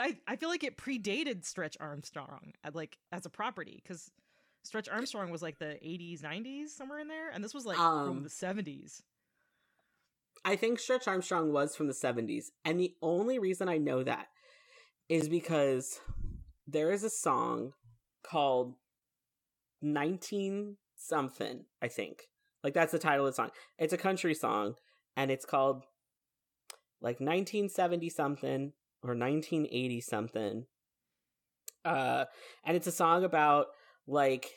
but I I feel like it predated Stretch Armstrong like as a property because Stretch Armstrong was like the 80s, 90s, somewhere in there, and this was like Um, from the 70s. I think Stretch Armstrong was from the 70s. And the only reason I know that is because there is a song called 19 something, I think. Like that's the title of the song. It's a country song and it's called like 1970 something or 1980 something. Uh and it's a song about like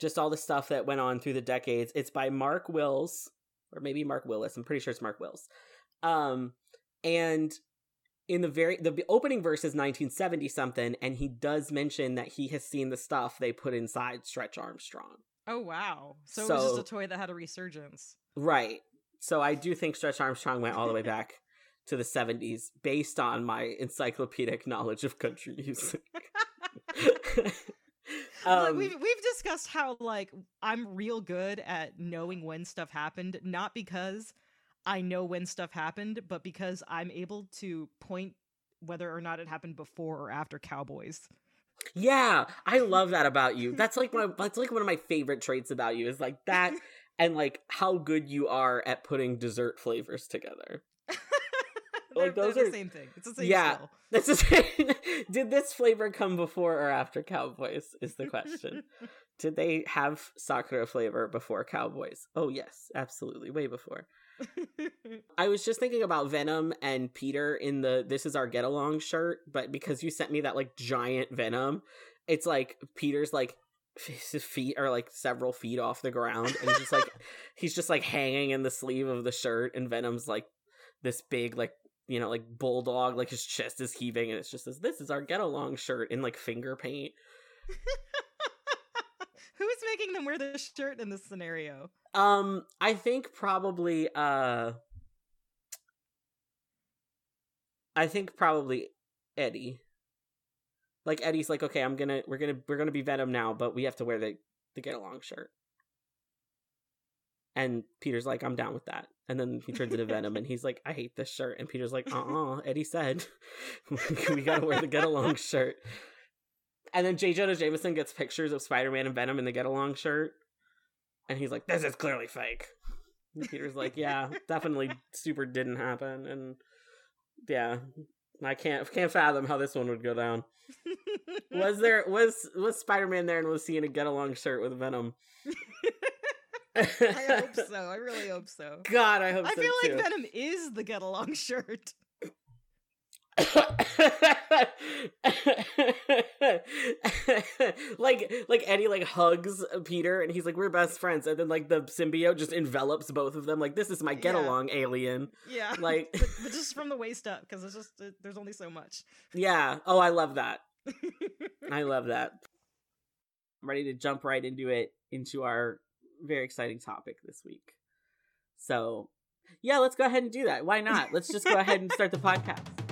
just all the stuff that went on through the decades. It's by Mark Wills or maybe Mark Willis. I'm pretty sure it's Mark Wills. Um, and in the very the opening verse is 1970 something, and he does mention that he has seen the stuff they put inside Stretch Armstrong. Oh wow! So, it was just a toy that had a resurgence. Right. So I do think Stretch Armstrong went all the way back to the 70s based on my encyclopedic knowledge of country music. like Um, we've we've discussed how like I'm real good at knowing when stuff happened, not because I know when stuff happened, but because I'm able to point whether or not it happened before or after Cowboys. Yeah, I love that about you. That's like one of, that's like one of my favorite traits about you is like that and like how good you are at putting dessert flavors together. They're, Like, those are- the same thing. It's the same Yeah. skill. This is Did this flavor come before or after Cowboys is the question. Did they have Sakura flavor before Cowboys? Oh yes, absolutely, way before. I was just thinking about Venom and Peter in the This Is Our Get Along shirt, but because you sent me that like giant Venom, it's like Peter's like his feet are like several feet off the ground and he's just like he's just like hanging in the sleeve of the shirt and Venom's like this big like you know like bulldog like his chest is heaving and it's just says this is our get along shirt in like finger paint. Who is making them wear this shirt in this scenario? Um I think probably uh I think probably Eddie. Like Eddie's like, okay, I'm gonna we're gonna we're gonna be Venom now, but we have to wear the the get along shirt. And Peter's like, I'm down with that. And then he turns into Venom and he's like, I hate this shirt. And Peter's like, uh uh Eddie said we gotta wear the get along shirt. And then J. Jonah Jameson gets pictures of Spider Man and Venom in the get along shirt. And he's like, This is clearly fake. And Peter's like, Yeah, definitely super didn't happen. And yeah. I can't can't fathom how this one would go down. Was there was was Spider Man there and was he in a get along shirt with Venom? I hope so. I really hope so. God, I hope I so I feel too. like Venom is the get along shirt. like like Eddie like hugs Peter and he's like we're best friends and then like the symbiote just envelops both of them like this is my get along alien Yeah. like but, but just from the waist up because it's just uh, there's only so much. yeah oh I love that I love that I'm ready to jump right into it into our very exciting topic this week. So yeah let's go ahead and do that. Why not? Let's just go ahead and start the podcast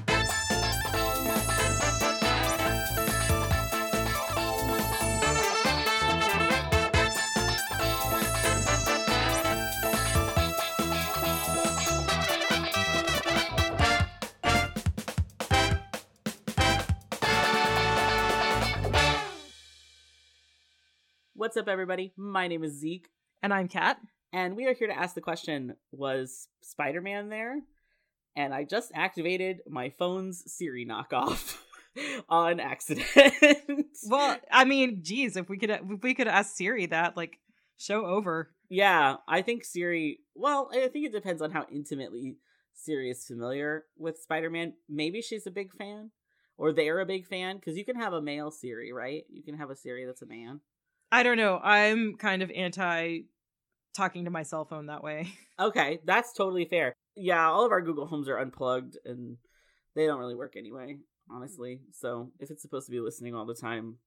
What's up, everybody? My name is Zeke, And I'm Cat. and we are here to ask the question Was Spider Man there? And I just activated my phone's Siri knockoff on accident. Well, I mean, geez, if we could if we could ask Siri that, like, show over. yeah, I think Siri, well, I think it depends on how intimately Siri is familiar with Spider Man. Maybe she's a big fan, or they're a big fan, because you can have a male Siri, right? You can have a Siri that's a man. I don't know. I'm kind of anti talking to my cell phone that way. Okay, that's totally fair. Yeah, all of our Google Homes are unplugged and they don't really work anyway, honestly. So if it's supposed to be listening all the time,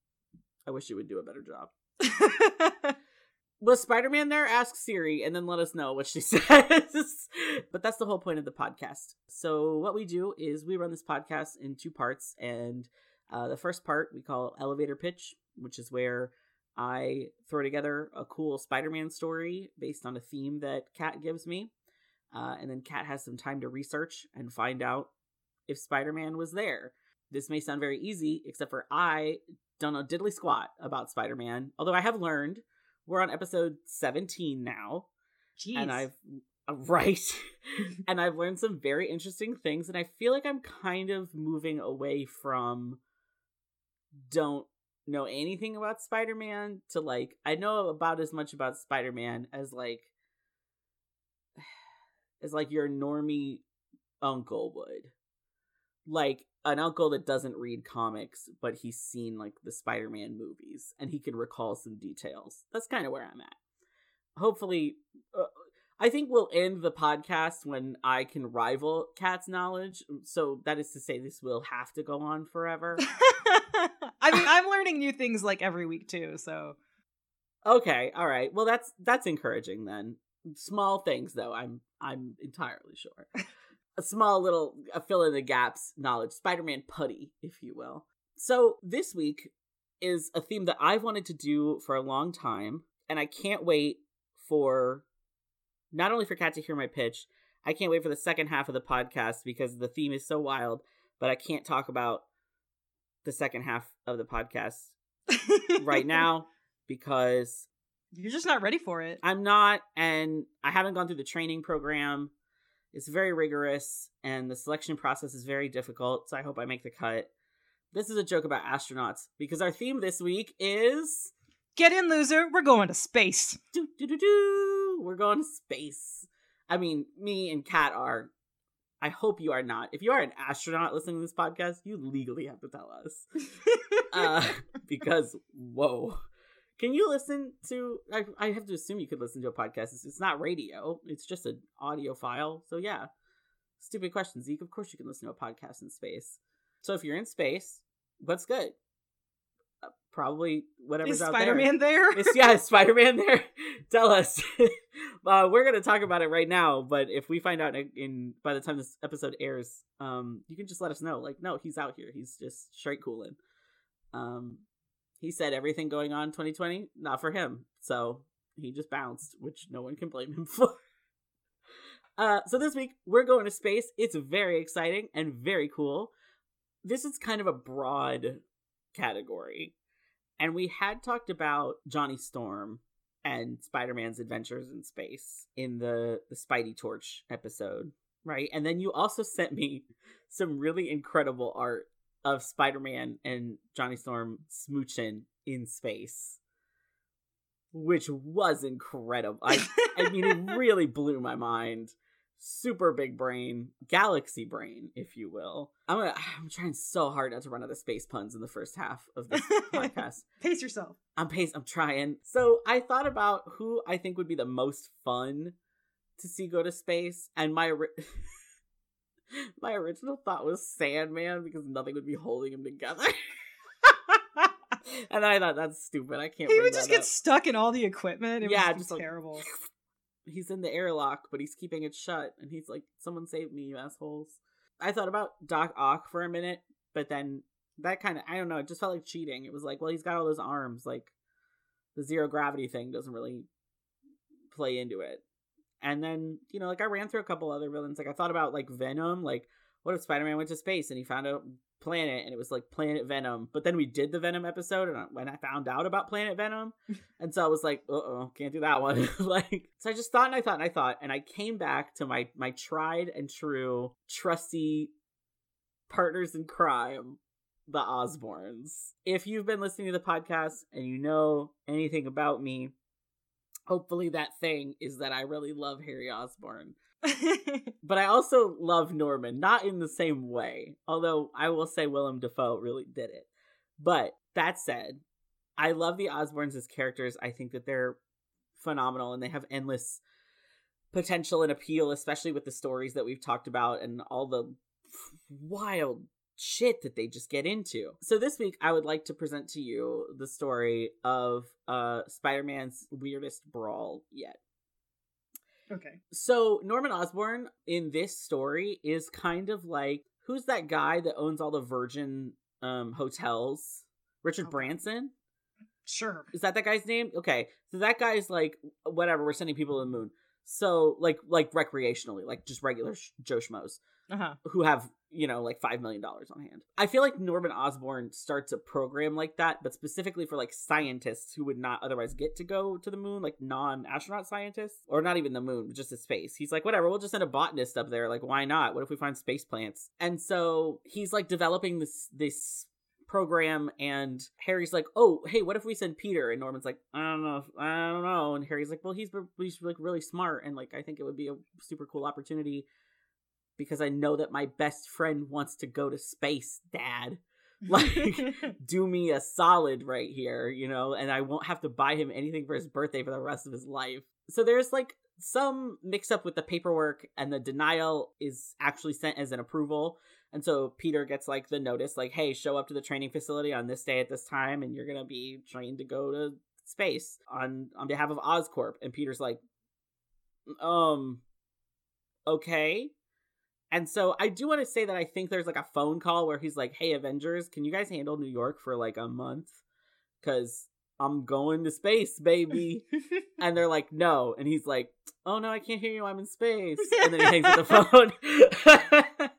I wish it would do a better job. Was Spider Man there? Ask Siri and then let us know what she says. but that's the whole point of the podcast. So, what we do is we run this podcast in two parts. And uh, the first part we call Elevator Pitch, which is where I throw together a cool Spider Man story based on a theme that Cat gives me. Uh, and then Cat has some time to research and find out if Spider Man was there. this may sound very easy, except for I don't know diddly squat about Spider Man. Although I have learned we're on episode 17 now. Jeez. And I've uh, right. and I've learned some very interesting things and I feel like I'm kind of moving away from don't know anything about Spider-Man to like I know about as much about Spider-Man as like as like your normie uncle would. Like an uncle that doesn't read comics, but he's seen like the Spider-Man movies and he can recall some details. That's kind of where I'm at. Hopefully, uh, I think we'll end the podcast when I can rival Cat's knowledge. So that is to say, this will have to go on forever. I mean, I'm learning new things like every week too. So okay, all right. Well, that's that's encouraging then. Small things though. I'm I'm entirely sure. a small little a fill in the gaps knowledge, Spider-Man putty, if you will. So this week is a theme that I've wanted to do for a long time, and I can't wait for not only for Cat to hear my pitch, I can't wait for the second half of the podcast because the theme is so wild, but I can't talk about the second half of the podcast right now because you're just not ready for it. I'm not, and I haven't gone through the training program. It's very rigorous, and the selection process is very difficult, so I hope I make the cut. This is a joke about astronauts because our theme this week is Get in, loser. We're going to space. Do, do, do, do. We're going to space. I mean, me and Cat are. I hope you are not. If you are an astronaut listening to this podcast, you legally have to tell us. uh, because, whoa. Can you listen to? I, I have to assume you could listen to a podcast. It's, it's not radio. It's just an audio file. So yeah, stupid questions. Zeke, of course you can listen to a podcast in space. So if you're in space, what's good? probably whatever's Is out Spider-Man there. there. It's, yeah, is Spider-Man there? Tell us. Uh, we're gonna talk about it right now, but if we find out in, in by the time this episode airs, um, you can just let us know. Like, no, he's out here. He's just straight cooling. Um, he said everything going on 2020 not for him, so he just bounced, which no one can blame him for. Uh, so this week we're going to space. It's very exciting and very cool. This is kind of a broad category and we had talked about Johnny Storm and Spider-Man's adventures in space in the the Spidey Torch episode, right? And then you also sent me some really incredible art of Spider-Man and Johnny Storm smooching in space. Which was incredible. I I mean it really blew my mind super big brain, galaxy brain, if you will. I'm gonna, I'm trying so hard not to run out of space puns in the first half of this podcast. Pace yourself. I'm pace. I'm trying. So I thought about who I think would be the most fun to see go to space, and my ori- my original thought was Sandman because nothing would be holding him together. and I thought that's stupid. I can't. He would just get up. stuck in all the equipment. It yeah, just terrible. Like, he's in the airlock, but he's keeping it shut, and he's like, "Someone save me, you assholes!" I thought about Doc Ock for a minute, but then that kind of I don't know, it just felt like cheating. It was like, well, he's got all those arms, like the zero gravity thing doesn't really play into it. And then you know, like I ran through a couple other villains. Like I thought about like Venom, like what if Spider Man went to space and he found a planet and it was like Planet Venom? But then we did the Venom episode, and when I found out about Planet Venom, and so I was like, uh oh, can't do that one. like, so I just thought and I thought and I thought, and I came back to my my tried and true, trusty partners in crime, the Osborns. If you've been listening to the podcast and you know anything about me, hopefully that thing is that I really love Harry Osborn. but I also love Norman, not in the same way. Although I will say Willem Dafoe really did it. But that said, I love the Osborns as characters. I think that they're phenomenal and they have endless potential and appeal, especially with the stories that we've talked about and all the wild shit that they just get into. So this week I would like to present to you the story of uh Spider-Man's weirdest brawl yet. Okay. So Norman Osborn in this story is kind of like who's that guy that owns all the Virgin um hotels? Richard Branson? Sure. Is that that guy's name? Okay. So that guy's like whatever, we're sending people to the moon. So like like recreationally, like just regular sh- Joe Schmoes. Uh-huh. who have you know like five million dollars on hand. I feel like Norman Osborn starts a program like that, but specifically for like scientists who would not otherwise get to go to the moon, like non-astronaut scientists, or not even the moon, just the space. He's like, whatever, we'll just send a botanist up there. Like, why not? What if we find space plants? And so he's like developing this this program and Harry's like, "Oh, hey, what if we send Peter?" And Norman's like, "I don't know. I don't know." And Harry's like, "Well, he's he's like really smart and like I think it would be a super cool opportunity because I know that my best friend wants to go to space, dad." Like, do me a solid right here, you know, and I won't have to buy him anything for his birthday for the rest of his life. So there's like some mix up with the paperwork, and the denial is actually sent as an approval. And so Peter gets like the notice, like, hey, show up to the training facility on this day at this time, and you're gonna be trained to go to space on on behalf of Oscorp. And Peter's like, um, okay. And so I do want to say that I think there's like a phone call where he's like, hey, Avengers, can you guys handle New York for like a month? Because I'm going to space, baby. and they're like, no. And he's like, oh no, I can't hear you. I'm in space. And then he hangs up the phone.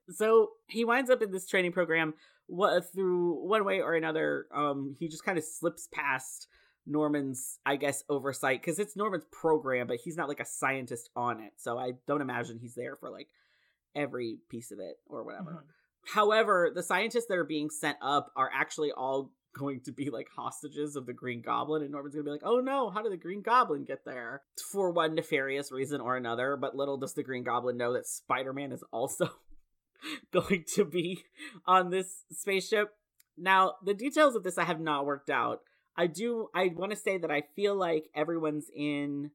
so he winds up in this training program what through one way or another. Um, he just kind of slips past Norman's, I guess, oversight because it's Norman's program, but he's not like a scientist on it. So I don't imagine he's there for like every piece of it or whatever. Mhm. However, the scientists that are being sent up are actually all going to be like hostages of the Green Goblin, and Norman's gonna be like, "Oh no, how did the Green Goblin get there?" For one nefarious reason or another. But little does the Green Goblin know that Spider-Man is also going to be on this spaceship. Now, the details of this I have not worked out. I do. I want to say that I feel like everyone's in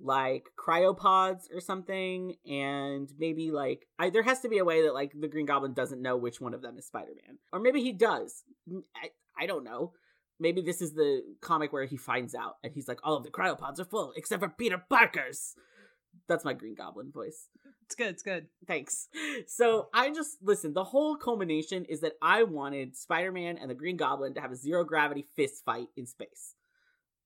like cryopods or something and maybe like I, there has to be a way that like the green goblin doesn't know which one of them is spider-man or maybe he does I don't know maybe this is the comic where he finds out and he's like all of the cryopods are full except for peter parker's that's my green goblin voice It's good. It's good. Thanks. So I just listen. The whole culmination is that I wanted Spider-Man and the Green Goblin to have a zero gravity fist fight in space.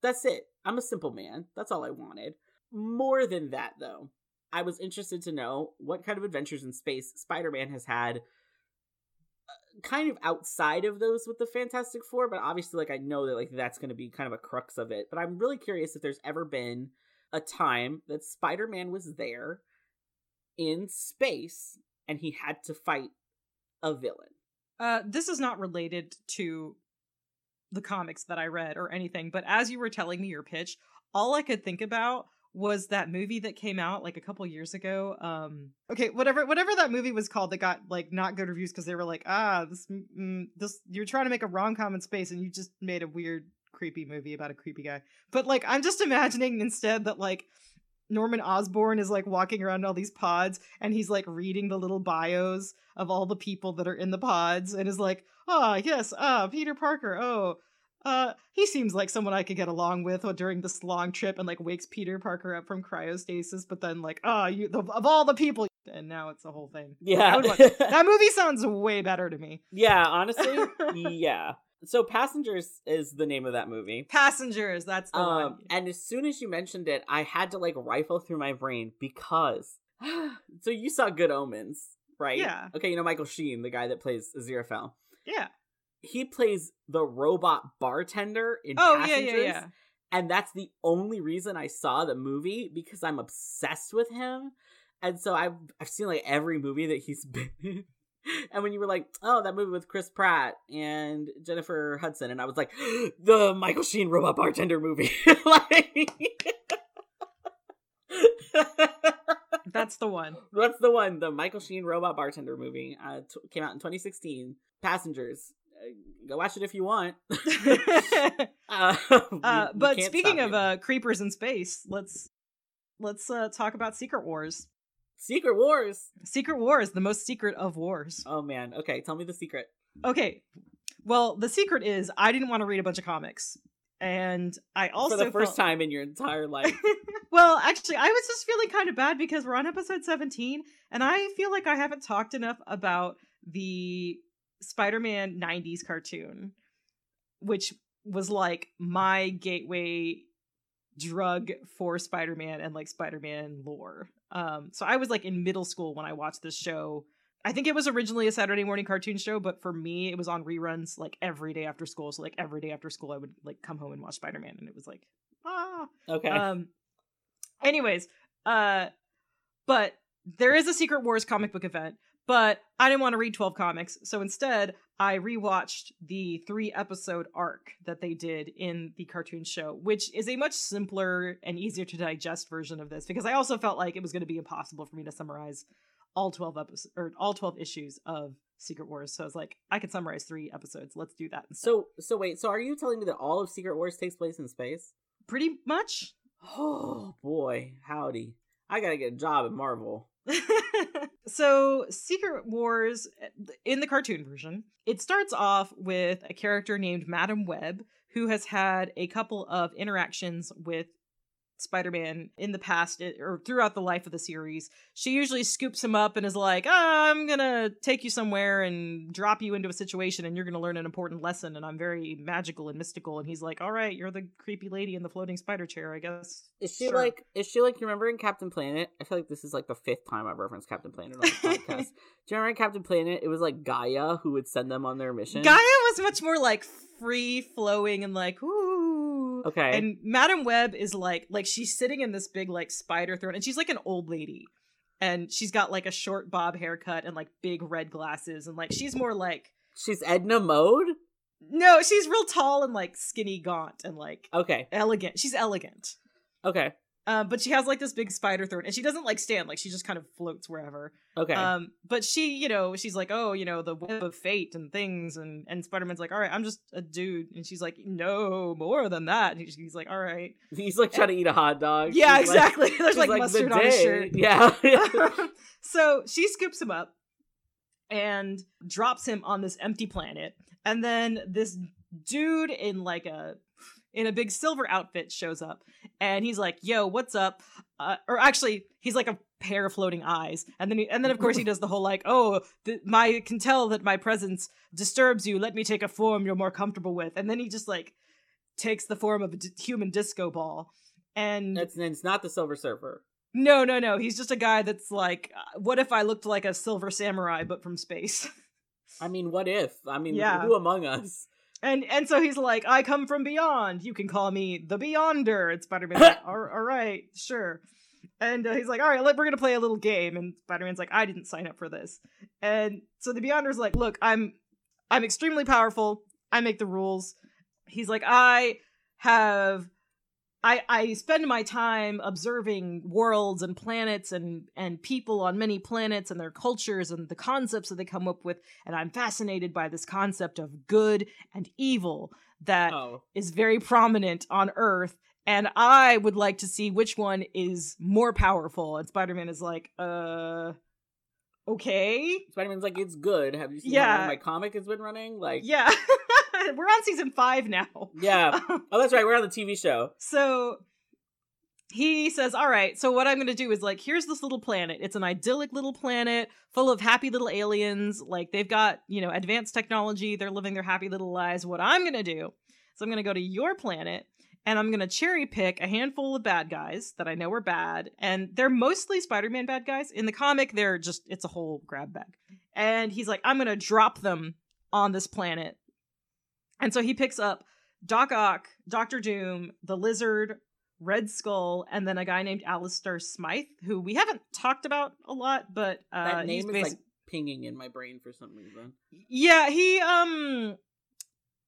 That's it. I'm a simple man. That's all I wanted. More than that, though, I was interested to know what kind of adventures in space Spider-Man has had. uh, Kind of outside of those with the Fantastic Four, but obviously, like I know that like that's going to be kind of a crux of it. But I'm really curious if there's ever been a time that Spider-Man was there in space and he had to fight a villain. Uh, this is not related to the comics that I read or anything, but as you were telling me your pitch, all I could think about was that movie that came out like a couple years ago. Um, okay, whatever, whatever that movie was called that got like not good reviews because they were like, ah, this, mm, this, you're trying to make a rom com in space and you just made a weird, creepy movie about a creepy guy. But like, I'm just imagining instead that like Norman Osborn is like walking around all these pods and he's like reading the little bios of all the people that are in the pods and is like, ah, yes, ah, Peter Parker, oh, uh, he seems like someone I could get along with during this long trip and like wakes Peter Parker up from cryostasis, but then like, ah, you, the, of all the people, and now it's a whole thing. Yeah. that movie sounds way better to me. yeah, honestly, yeah. So Passengers is the name of that movie. Passengers, that's the one. Um, and as soon as you mentioned it, I had to like rifle through my brain because so you saw Good Omens, right? Yeah. Okay, you know Michael Sheen, the guy that plays Aziraphale. Yeah. He plays the robot bartender in Oh Passengers. yeah, yeah. and that's the only reason I saw the movie because I'm obsessed with him. And so I've I've seen like every movie that he's been in. And when you were like, "Oh, that movie with Chris Pratt and Jennifer Hudson," and I was like, "The Michael Sheen robot bartender movie." like, That's the one. that's the one. The Michael Sheen robot bartender movie uh, t- came out in 2016. Passengers, go watch it if you want. uh, Uh, but speaking of uh, creepers in space, let's let's uh, talk about Secret Wars. Secret Wars. Secret Wars, the most secret of wars. Oh man. Okay, tell me the secret. Okay, well, the secret is I didn't want to read a bunch of comics, and I also For the first felt- time in your entire life. well, actually, I was just feeling kind of bad because we're on episode 17, and I feel like I haven't talked enough about the Spider Man 90s cartoon, which was like my gateway drug for Spider Man and like Spider Man lore. Um, so I was like in middle school when I watched this show. I think it was originally a Saturday morning cartoon show, but for me, it was on reruns like every day after school. So like every day after school, I would like come home and watch Spider Man, and it was like ah. Okay. Um. Anyways, uh, but there is a Secret Wars comic book event, but I didn't want to read 12 comics. So instead, I rewatched the three episode arc that they did in the cartoon show, which is a much simpler and easier to digest version of this because I also felt like it was going to be impossible for me to summarize all 12 episodes or all 12 issues of Secret Wars. So I was like, I can summarize three episodes. Let's do that. Instead. so so wait, so are you telling me that all of Secret Wars takes place in space? pretty much. Oh boy, howdy. I gotta get a job at Marvel. so secret wars eh, in the cartoon version it starts off with a character named madam web who has had a couple of interactions with spider-man in the past eh, or throughout the life of the series she usually scoops him up and is like oh, i'm gonna take you somewhere and drop you into a situation and you're gonna learn an important lesson and i'm very magical and mystical and he's like all right you're the creepy lady in the floating spider chair i guess Is she Sure. like is she like you remember in Captain Planet? I feel like this is like the fifth time I've referenced Captain Planet on the podcast. Do you remember in Captain Planet it was like Gaia who would send them on their mission? Gaia was much more like free flowing and like ooh. Okay. And Madam Web is like like she's sitting in this big like spider throne and she's like an old lady. And she's got like a short bob haircut and like big red glasses and like she's more like She's Edna Mode? no, she's real tall and like skinny gaunt and like Okay. elegant. She's elegant. Okay. Um, but she has like this big spider throne and she doesn't like stand, like she just kind of floats wherever. Okay. Um, but she, you know, she's like, oh, you know, the web of fate and things, and and Spider Man's like, all right, I'm just a dude, and she's like, no, more than that. And he's, like, all right, He's like trying to eat a hot dog. yeah, She's like- exactly. There's she's like, the mustard on his shirt. Yeah. so she scoops him up and drops him on this empty planet, and then this dude in like a in a big silver outfit shows up, and he's like, "Yo, what's up?" Uh, or actually, he's like a pair of floating eyes, and then he, and then of course he does the whole like, "Oh, th- my can tell that my presence disturbs you. Let me take a form you're more comfortable with," and then he just like takes the form of a d- human disco ball. And it's, it's not the Silver Surfer. no, no, no. He's just a guy that's like, uh, what if I looked like a silver samurai but from space? I mean, what if? I mean, Yeah. who among us? And and so he's like, I come from beyond. You can call me the Beyonder. And Spider Man's like, all, all right, sure. And uh, he's like, all right, let, we're gonna play a little game. And Spider Man's like, I didn't sign up for this. And so the Beyonder's like, look, I'm I'm extremely powerful. I make the rules. He's like, I have I I spend my time observing worlds and planets and and people on many planets and their cultures and the concepts that they come up with and I'm fascinated by this concept of good and evil that is Oh. very prominent on Earth and I would like to see which one is more powerful and Spider-Man is like uh okay Spider-Man's like, it's good. Have you seen how Yeah. my comic has been running? Like, yeah we're on season 5 now yeah. Oh, that's right. We're on the TV show. So he says, All right, so what I'm going to do is like, here's this little planet. It's an idyllic little planet full of happy little aliens. Like, they've got, you know, advanced technology. They're living their happy little lives. What I'm going to do is I'm going to go to your planet and I'm going to cherry pick a handful of bad guys that I know are bad. And they're mostly Spider Man bad guys. In the comic, they're just, it's a whole grab bag. And he's like, I'm going to drop them on this planet. And so he picks up Doc Ock, Doctor Doom, the Lizard, Red Skull, and then a guy named Alistair Smythe, who we haven't talked about a lot, but uh, That name is like pinging in my brain for some reason. yeah, he um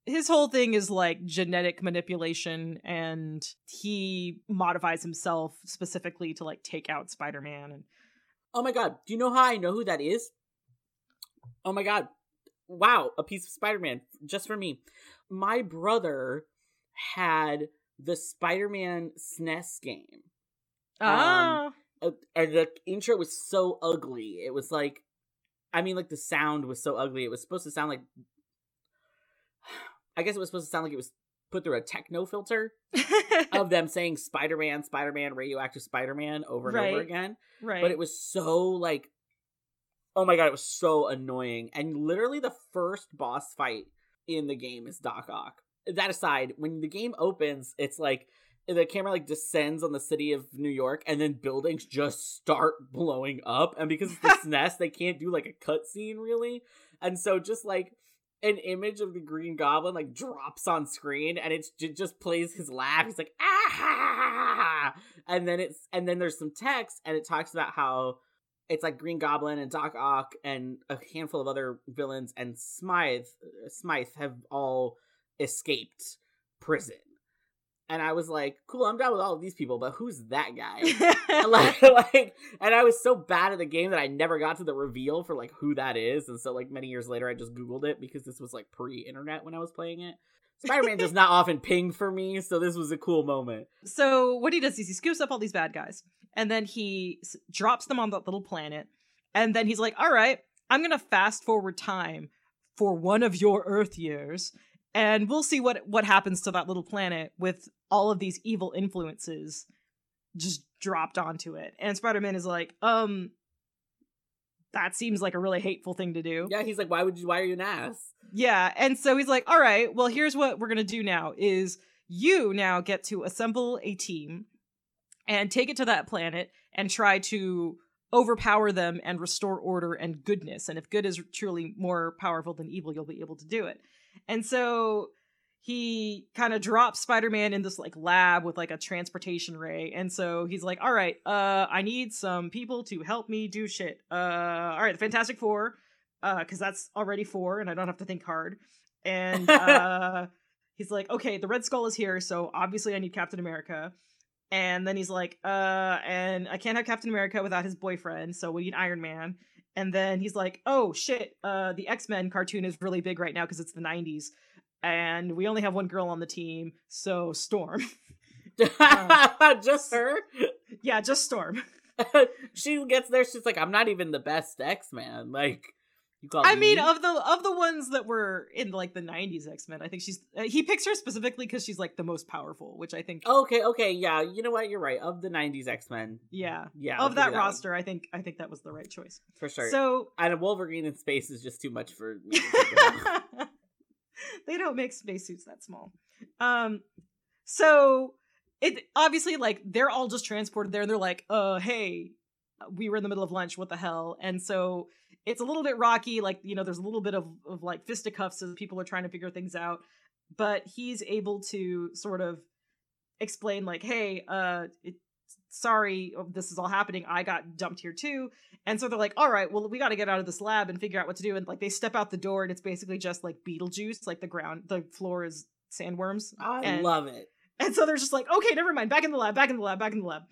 his whole thing is like genetic manipulation and he modifies himself specifically to like take out Spider-Man and Oh my god, do you know how I know who that is? Oh my god. Wow, a piece of Spider-Man just for me. My brother had the Spider-Man SNES game. ah Uh, and the intro was so ugly. It was like I mean like the sound was so ugly. It was supposed to sound like I guess it was supposed to sound like it was put through a techno filter of them saying Spider-Man, Spider-Man, radioactive Spider-Man over and over again. right. but it was so like oh my god it was so annoying and literally the first boss fight in the game is doc ock that aside when the game opens it's like the camera like descends on the city of New York, and then buildings just start blowing up. And because it's the SNES, they can't do like a cutscene really, and so just like an image of the Green Goblin like drops on screen, and it's, it just plays his laugh. He's like ah, and then it's and then there's some text, and it talks about how it's like Green Goblin and Doc Ock and a handful of other villains and Smythe Smythe have all escaped prison. And I was like, cool, I'm down with all of these people, but who's that guy? and like, like, and I was so bad at the game that I never got to the reveal for like who that is. And so like many years later, I just Googled it because this was like pre-internet when I was playing it. Spider-Man does not often ping for me, so this was a cool moment. So what he does is he scoops up all these bad guys, and then he s- drops them on that little planet, and then he's like, "All right, I'm gonna fast forward time for one of your Earth years, and we'll see what what happens to that little planet with all of these evil influences just dropped onto it." And Spider-Man is like, "Um." That seems like a really hateful thing to do. Yeah, he's like, why would you? Why are you an ass? Yeah, and so he's like, "All right, well, here's what we're gonna do now: is you now get to assemble a team and take it to that planet and try to overpower them and restore order and goodness. And if good is truly more powerful than evil, you'll be able to do it." And so he kind of drops Spider-Man in this like lab with like a transportation ray. And so he's like, "All right, uh I need some people to help me do shit. Uh all right, the Fantastic 4 uh because that's already four and i don't have to think hard and uh he's like okay the red skull is here so obviously i need captain america and then he's like uh and i can't have captain america without his boyfriend so we need iron man and then he's like oh shit uh the x-men cartoon is really big right now because it's the 90s and we only have one girl on the team so storm just her. yeah just storm she gets there. She's like, I'm not even the best X Man. Like, you call I mean, of the of the ones that were in like the '90s X Men, I think she's uh, he picks her specifically because she's like the most powerful, which I think okay, okay, yeah. You know what? You're right. Of the '90s X Men, yeah yeah, of that one. roster, I think I think that was the right choice. for sure. So and a Wolverine in space is just too much for. they don't make spacesuits that small. Um, so it obviously like they're all just transported there, and they're like, uh, hey, we were in the middle of lunch. What the hell? And so it's a little bit rocky. Like you know, there's a little bit of of like fisticuffs as people are trying to figure things out. But he's able to sort of explain like, hey, uh, it, sorry, oh, this is all happening. I got dumped here too. And so they're like, all right, well, we got to get out of this lab and figure out what to do. And like they step out the door, and it's basically just like Beetlejuice. Like the ground, the floor is sandworms. I And- love it. And so they're just like, okay, never mind, back in the lab, back in the lab, back in the lab.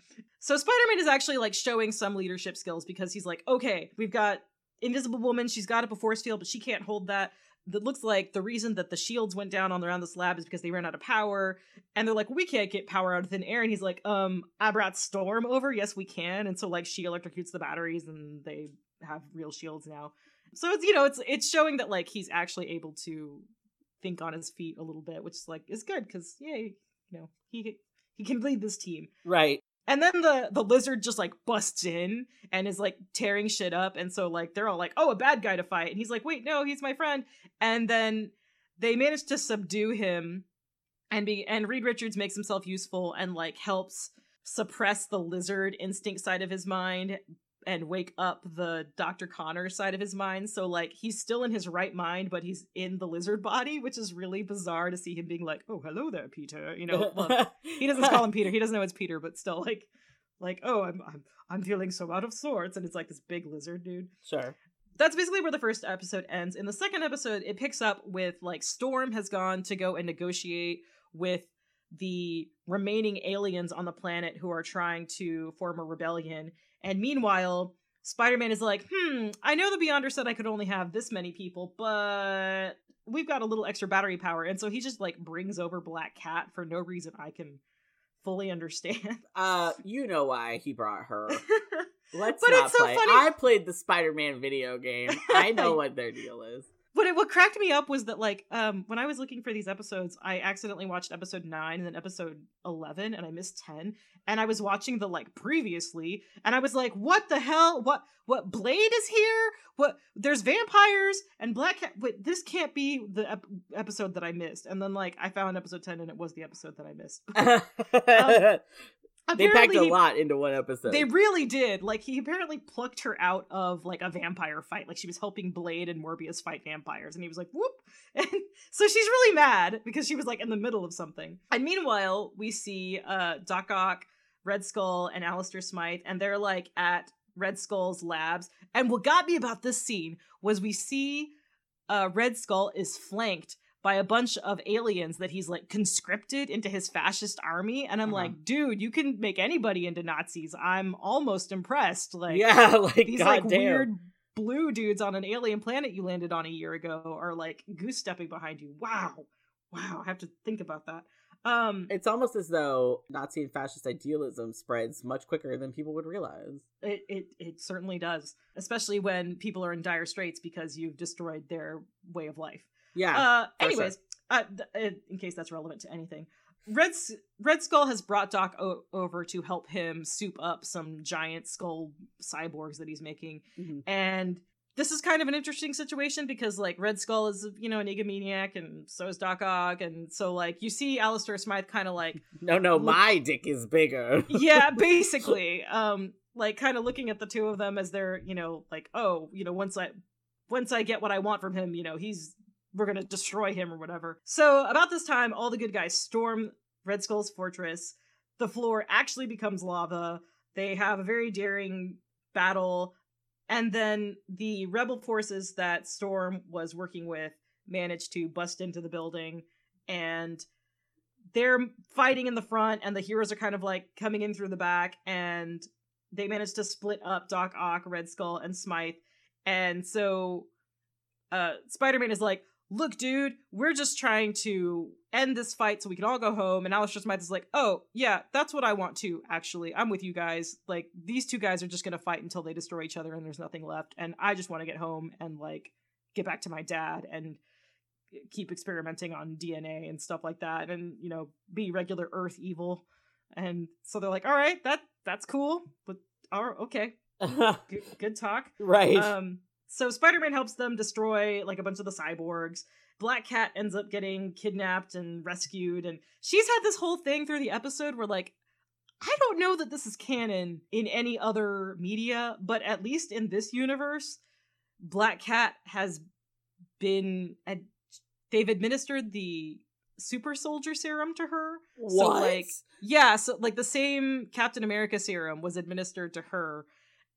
So Spider Man is actually like showing some leadership skills because he's like, okay, we've got Invisible Woman, she's got up a force field, but she can't hold that. That looks like the reason that the shields went down on around this lab is because they ran out of power. And they're like, we can't get power out of thin air. And he's like, um, I brought Storm over. Yes, we can. And so like she electrocutes the batteries and they have real shields now. So it's you know, it's it's showing that like he's actually able to think on his feet a little bit, which is like is good because yay, you know, he he can lead this team. Right. And then the the lizard just like busts in and is like tearing shit up, and so like they're all like, "Oh, a bad guy to fight," and he's like, "Wait, no, he's my friend." And then they manage to subdue him, and be and Reed Richards makes himself useful and like helps suppress the lizard instinct side of his mind and wake up the Dr. Connors side of his mind. So like he's still in his right mind, but he's in the lizard body, which is really bizarre to see him being like, "Oh, hello there, Peter." You know, well, he doesn't call him Peter. He doesn't know it's Peter, but still like like, "Oh, I'm I'm I'm feeling so out of sorts." And it's like this big lizard dude. Sure. That's basically where the first episode ends. In the second episode, it picks up with like Storm has gone to go and negotiate with the remaining aliens on the planet who are trying to form a rebellion. And meanwhile, Spider-Man is like, "Hmm, I know the Beyonder said I could only have this many people, but we've got a little extra battery power." And so he just like brings over Black Cat for no reason I can fully understand. Uh, you know why he brought her. Let's But not it's so play. funny- I played the Spider-Man video game. I know what their deal is. What it, what cracked me up was that like um when I was looking for these episodes, I accidentally watched episode nine and then episode eleven, and I missed ten. And I was watching the like previously, and I was like, "What the hell? What what Blade is here? What there's vampires and Black Cat? Wait, this can't be the ep- episode that I missed." And then like I found episode ten, and it was the episode that I missed. um, they packed a lot into one episode. They really did. Like he apparently plucked her out of like a vampire fight. Like she was helping Blade and Morbius fight vampires, and he was like, "Whoop!" And so she's really mad because she was like in the middle of something. And meanwhile, we see uh Doc Ock, Red Skull, and Alistair Smythe, and they're like at Red Skull's labs. And what got me about this scene was we see uh Red Skull is flanked by a bunch of aliens that he's like conscripted into his fascist army and i'm uh-huh. like dude you can make anybody into nazis. I'm almost impressed like yeah like these God like damn. weird blue dudes on an alien planet you landed on a year ago are like goose stepping behind you. Wow. Wow i have to think about that. Um it's almost as though nazi and fascist idealism spreads much quicker than people would realize. It it, it certainly does especially when people are in dire straits because you've destroyed their way of life yeah. Uh, anyways, uh, th- in case that's relevant to anything, Red Red Skull has brought Doc o- over to help him soup up some giant skull cyborgs that he's making, mm-hmm. and this is kind of an interesting situation because like Red Skull is you know an egomaniac and so is Doc Ock, and so like you see Alistair Smythe kind of like no no look- my dick is bigger yeah basically um like kind of looking at the two of them as they're you know like oh you know once I once I get what I want from him you know he's we're gonna destroy him or whatever. So about this time, all the good guys storm Red Skull's fortress. The floor actually becomes lava. They have a very daring battle, and then the rebel forces that Storm was working with manage to bust into the building, and they're fighting in the front, and the heroes are kind of like coming in through the back, and they manage to split up Doc Ock, Red Skull, and Smythe. And so uh, Spider-Man is like, look, dude, we're just trying to end this fight so we can all go home. And Alistair Smythe is like, oh, yeah, that's what I want too, actually. I'm with you guys. Like, these two guys are just going to fight until they destroy each other and there's nothing left. And I just want to get home and, like, get back to my dad and keep experimenting on DNA and stuff like that and, you know, be regular Earth evil. And so they're like, all right, that that's cool. But, all right, okay. good, good talk. Right. Um, so Spider-Man helps them destroy like a bunch of the cyborgs. Black Cat ends up getting kidnapped and rescued and she's had this whole thing through the episode where like I don't know that this is canon in any other media, but at least in this universe, Black Cat has been ad- they've administered the super soldier serum to her. What? So like yeah, so like the same Captain America serum was administered to her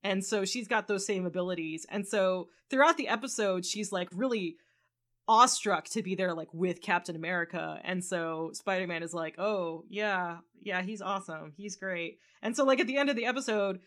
and so she's got those same abilities. And so throughout the episode, she's like really awestruck to be there like with Captain America. And so Spider-Man is like, "Oh, yeah. Yeah, he's awesome. He's great." And so like at the end of the episode,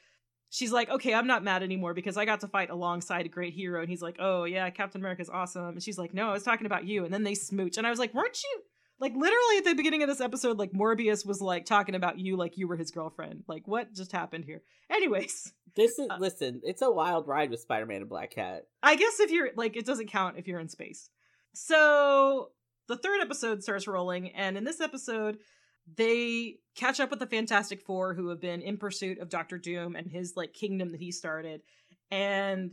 she's like, "Okay, I'm not mad anymore because I got to fight alongside a great hero." And he's like, "Oh, yeah, Captain America's awesome." And she's like, "No, I was talking about you." And then they smooch. And I was like, "Weren't you like literally at the beginning of this episode like morbius was like talking about you like you were his girlfriend. Like what just happened here? Anyways. This is uh, listen it's a wild ride with spider-man and black cat. I guess if you're like it doesn't count if you're in space. So the third episode starts rolling and in this episode they catch up with the fantastic four who have been in pursuit of dr doom and his like kingdom that he started and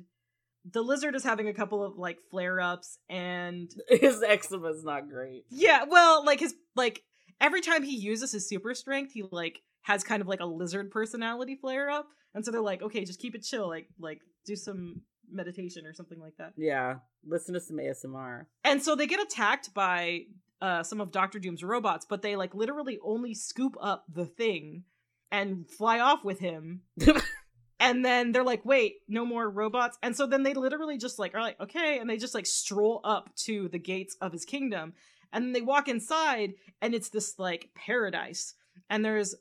the lizard is having a couple of like flare ups and his eczema is not great. Yeah, well, like his like every time he uses his super strength, he like has kind of like a lizard personality flare up. And so they're like, okay, just keep it chill, like like do some meditation or something like that. Yeah. Listen to some ASMR. And so they get attacked by uh some of Doctor Doom's robots, but they like literally only scoop up the thing and fly off with him. and then they're like wait no more robots. And so then they literally just like are like okay and they just like stroll up to the gates of his kingdom. And then they walk inside and it's this like paradise. And there's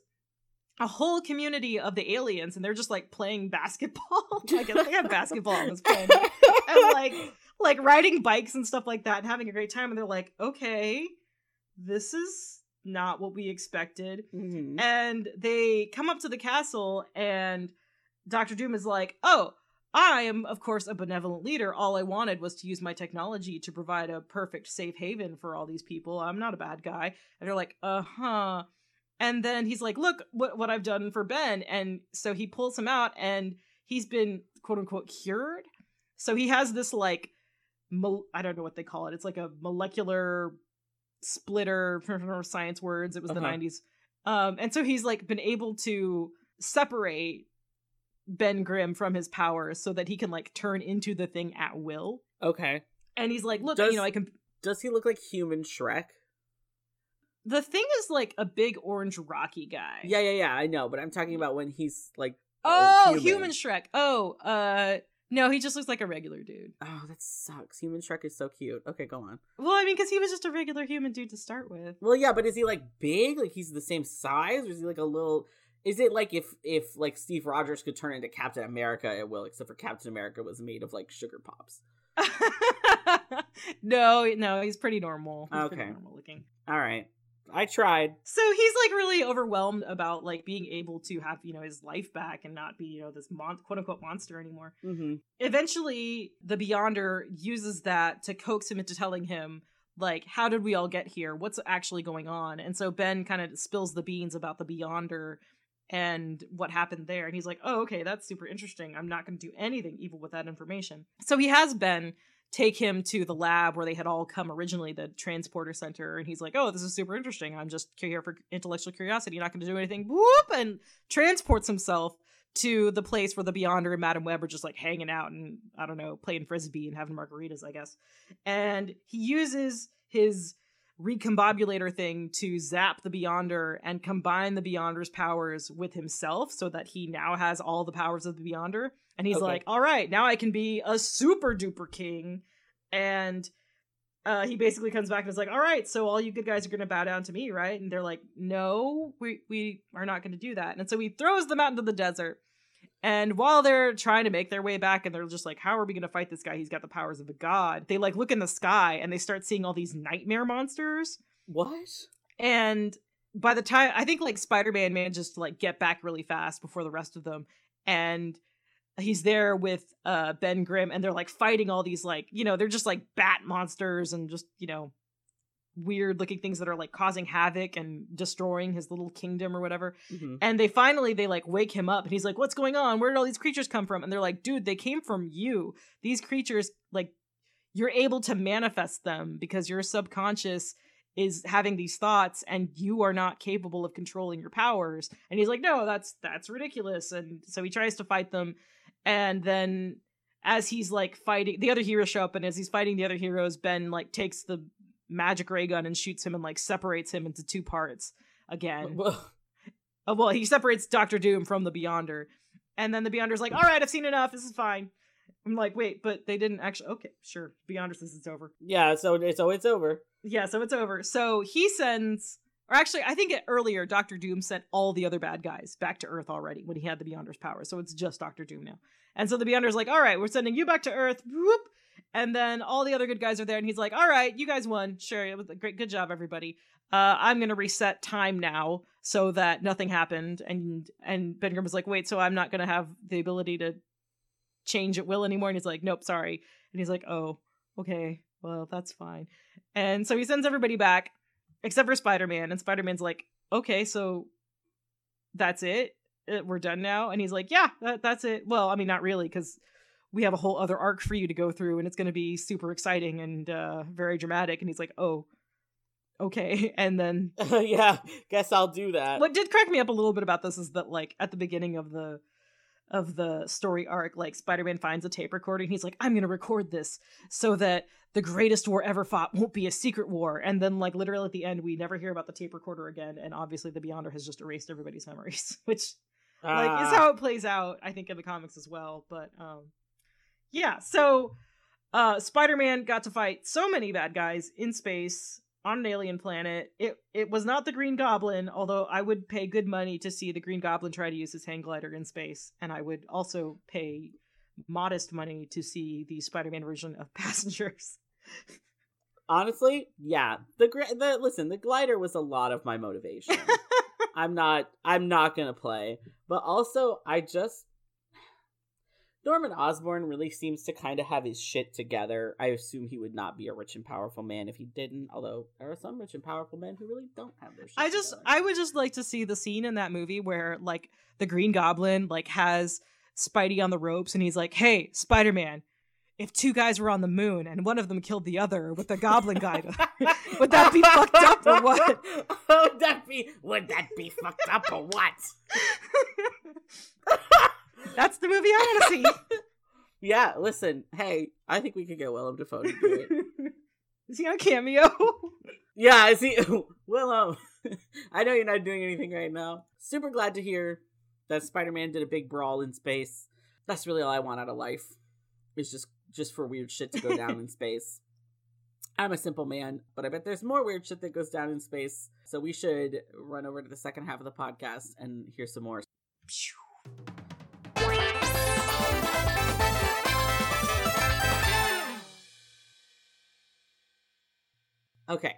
a whole community of the aliens and they're just like playing basketball. Guess they have basketball on this planet. And like like riding bikes and stuff like that and having a great time. And they're like okay this is not what we expected. Mm-hmm. and they come up to the castle and Doctor Doom is like, "Oh, I am, of course, a benevolent leader. All I wanted was to use my technology to provide a perfect safe haven for all these people. I'm not a bad guy. And they're like, uh huh. And then he's like, look what, what I've done for Ben. And so he pulls him out and he's been quote unquote cured. So he has this like, mo- I don't know what they call it. It's like a molecular splitter for science words. It was Uh-huh. the 90s. Um, and so he's like been able to separate Ben Grimm from his powers so that he can like turn into the thing at will. Okay. And he's like, look, Does- you know, I can. Does he look like human Shrek? The thing is like a big orange rocky guy. Yeah, yeah, yeah. I know, but I'm talking about when he's like. Oh, human. human. Shrek. Oh, uh, no, he just looks like a regular dude. Oh, that sucks. Human Shrek is so cute. Okay, go on. Well, I mean, because he was just a regular human dude to start with. Well, yeah, but is he like big? Like he's the same size, or is he like a little? Is it like if if like Steve Rogers could turn into Captain America, it will, except for Captain America was made of like sugar pops. no, no, he's pretty normal. He's Okay. normal looking. All right, I tried. So he's like really overwhelmed about like being able to have you know his life back and not be you know this mon- quote unquote monster anymore. Mm-hmm. Eventually, the Beyonder uses that to coax him into telling him like how did we all get here? What's actually going on? And so Ben kind of spills the beans about the Beyonder and what happened there. And he's like, oh, okay, that's super interesting. I'm not going to do anything evil with that information. So he has Ben take him to the lab where they had all come originally, the transporter center. And he's like, oh, this is super interesting. I'm just here for intellectual curiosity. You're Not going to do anything. Whoop! And transports himself to the place where the Beyonder and Madame Web are just like hanging out and, I don't know, playing frisbee and having margaritas, I guess. And he uses his recombobulator thing to zap the Beyonder and combine the Beyonder's powers with himself so that he now has all the powers of the Beyonder. And he's Okay. like, all right, now I can be a super duper king. And uh, he basically comes back and is like, all right, so all you good guys are going to bow down to me, right? And they're like, no, we, we are not going to do that. And so he throws them out into the desert. And while they're trying to make their way back, and they're just like, "How are we going to fight this guy? He's got the powers of a god." They like look in the sky, and they start seeing all these nightmare monsters. What? And by the time I think like Spider-Man manages to like get back really fast before the rest of them, and he's there with uh Ben Grimm, and they're like fighting all these like you know they're just like bat monsters and just you know weird looking things that are like causing havoc and destroying his little kingdom or whatever. Mhm. and they finally they like wake him up and he's like what's going on? Where did all these creatures come from? And they're like dude they came from you. These creatures like you're able to manifest them because your subconscious is having these thoughts and you are not capable of controlling your powers. And he's like no that's that's ridiculous. And so he tries to fight them. And then as he's like fighting the other heroes show up and as he's fighting the other heroes ben like takes the magic ray gun and shoots him and like separates him into two parts again Well, uh, well, he separates Doctor Doom from the Beyonder, and then the Beyonder's like, "All right, I've seen enough. This is fine." I'm like, "Wait, but they didn't actually." Okay, sure. Beyonder says it's over. yeah. So so it's over. Yeah, so it's over. So he sends, or actually, I think earlier Doctor Doom sent all the other bad guys back to Earth already when he had the Beyonder's power. So it's just Doctor Doom now. And so the Beyonder's like, "All right, we're sending you back to Earth." Whoop. And then all the other good guys are there, and he's like, "All right, you guys won. Sure, it was a great, good job, everybody. Uh, I'm gonna reset time now so that nothing happened." And and Ben Grimm was like, "Wait, so I'm not gonna have the ability to change at will anymore?" And he's like, "Nope, sorry." And he's like, "Oh, okay, well that's fine." And so he sends everybody back except for Spider-Man, and Spider-Man's like, "Okay, so that's it. Uh, We're done now." And he's like, "Yeah, that, that's it." Well, I mean, not really, because we have a whole other arc for you to go through, and it's going to be super exciting and uh, very dramatic. And he's like, "Oh, okay." And then yeah. Guess I'll do that. what did crack me up a little bit about this is that like at the beginning of the of the story arc like spider-man finds a tape recording he's like i'm gonna record this so that the greatest war ever fought won't be a secret war and then like literally at the end we never hear about the tape recorder again and obviously the beyonder has just erased everybody's memories which like is Ah. how it plays out i think in the comics as well but um yeah so uh spider-man got to fight so many bad guys in space on an alien planet it it was not the green goblin although i would pay good money to see the green goblin try to use his hang glider in space and i would also pay modest money to see the spider-man version of passengers Honestly, yeah. The the listen, the glider was a lot of my motivation. I'm not I'm not going to play. But also I just Norman Osborn really seems to kind of have his shit together. I assume he would not be a rich and powerful man if he didn't, although there are some rich and powerful men who really don't have their shit I just together. I would just like to see the scene in that movie where like the Green Goblin like has Spidey on the ropes and he's like, "Hey, Spider-Man, if two guys were on the moon and one of them killed the other with the goblin guy, would that be fucked up or what?" Oh, would that be would that be fucked up or what? That's the movie I want to see. yeah, listen, hey, I think we could get Willem Dafoe to do it. Is he on cameo? Yeah, I see. Well, um, I know you're not doing anything right now. Super glad to hear that Spider-Man did a big brawl in space. That's really all I want out of life. It's just just for weird shit to go down in space. I'm a simple man, but I bet there's more weird shit that goes down in space. So we should run over to the second half of the podcast and hear some more. Okay.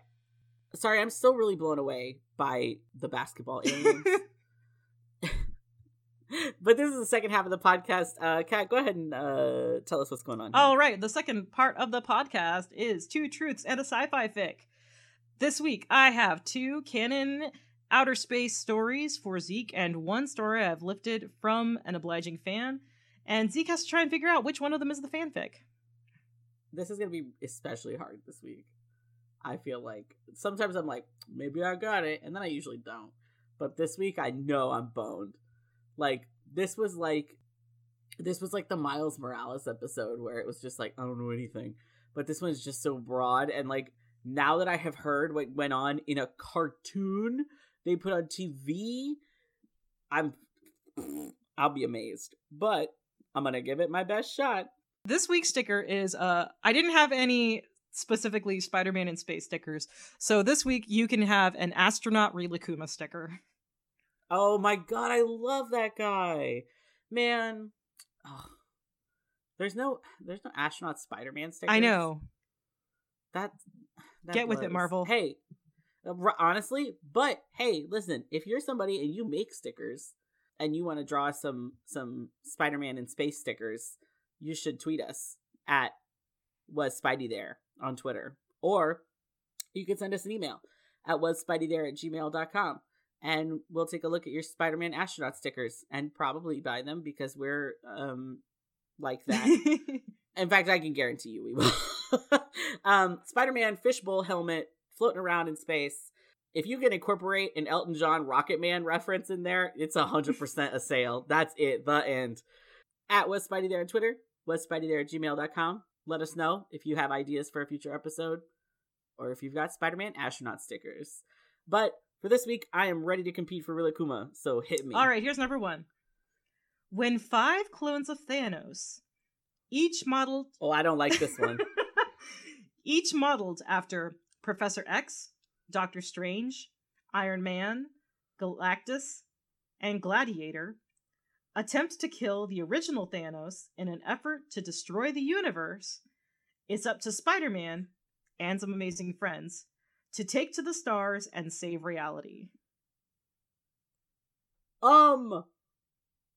Sorry, I'm still really blown away by the basketball aliens. but this is the second half of the podcast. Uh, Cat, go ahead and uh, tell us what's going on. here. All right, the second part of the podcast is two truths and a sci-fi fic. This week I have two canon outer space stories for Zeke and one story I've lifted from an obliging fan, and Zeke has to try and figure out which one of them is the fanfic. this is gonna be especially hard this week. I feel like sometimes I'm like, maybe I got it, and then I usually don't. But this week I know I'm boned. Like this was like this was like the Miles Morales episode where it was just like I don't know anything. But this one's just so broad and like now that I have heard what went on in a cartoon they put on TV, I'm I'll be amazed. But I'm gonna give it my best shot. This week's sticker is uh I didn't have any specifically Spider-Man in space stickers. So this week you can have an astronaut Rilakuma sticker. Oh my god, I love that guy. Man. Oh. There's no there's no astronaut Spider-Man sticker. I know. That, that Get with it. Marvel. Hey, uh, honestly, but hey, listen, if you're somebody and you make stickers and you want to draw some some Spider-Man in space stickers, you should tweet us at was Spidey there on Twitter. Or you can send us an email at was Spidey there at gmail.com and we'll take a look at your Spider-Man astronaut stickers and probably buy them because we're um like that. In fact, I can guarantee you we will. um, Spider-Man fishbowl helmet floating around in space. If you can incorporate an Elton John Rocket Man reference in there, it's a hundred percent a sale. That's it. The end. At was Spidey there on Twitter. Was Spidey there at gmail.com. Let us know if you have ideas for a future episode or if you've got Spider-Man astronaut stickers. But for this week, I am ready to compete for Rilakuma, so hit me. All right, here's number 1. When five clones of Thanos, each modeled Oh, I don't like this one. each modeled after Professor X, Doctor Strange, Iron Man, Galactus, and Gladiator, attempt to kill the original Thanos in an effort to destroy the universe, it's up to Spider Man and some amazing friends to take to the stars and save reality. Um.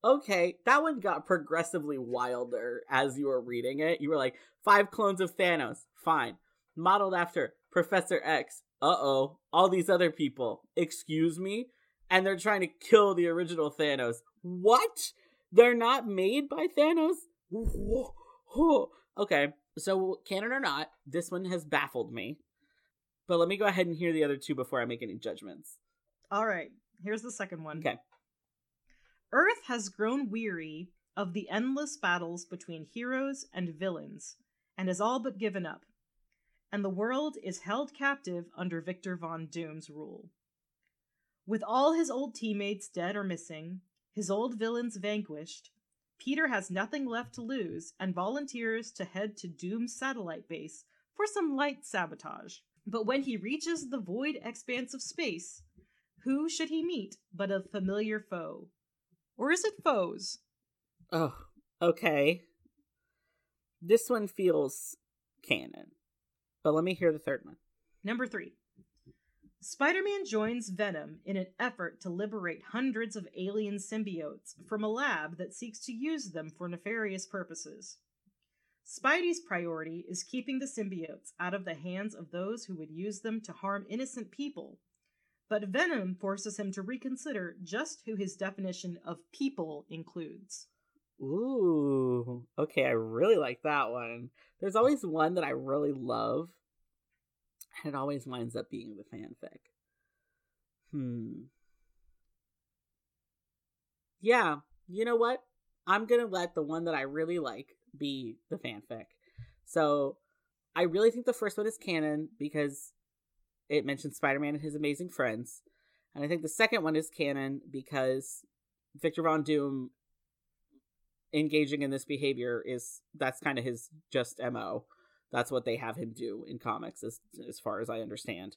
Okay, that one got progressively wilder as you were reading it. You were like, five clones of Thanos. Fine. Modeled after Professor X. Uh oh. All these other people. Excuse me? And they're trying to kill the original Thanos. What? They're not made by Thanos? Okay, so canon or not, this one has baffled me. But let me go ahead and hear the other two before I make any judgments. All right, here's the second one. Okay. Earth has grown weary of the endless battles between heroes and villains and has all but given up, and the world is held captive under Victor Von Doom's rule. With all his old teammates dead or missing, his old villains vanquished, Peter has nothing left to lose and volunteers to head to Doom's satellite base for some light sabotage. But when he reaches the void expanse of space, who should he meet but a familiar foe? Or is it foes? Oh, okay. This one feels canon. But let me hear the third one. Number three. Spider Man joins Venom in an effort to liberate hundreds of alien symbiotes from a lab that seeks to use them for nefarious purposes. Spidey's priority is keeping the symbiotes out of the hands of those who would use them to harm innocent people, but Venom forces him to reconsider just who his definition of people includes. Ooh, okay, I really like that one. There's always one that I really love and it always winds up being the fanfic. Hmm. Yeah, you know what? I'm gonna let the one that I really like be the fanfic. So I really think the first one is canon because it mentions Spider Man and his amazing friends. And I think the second one is canon because Victor Von Doom engaging in this behavior is that's kind of his just MO. That's what they have him do in comics, as as far as I understand.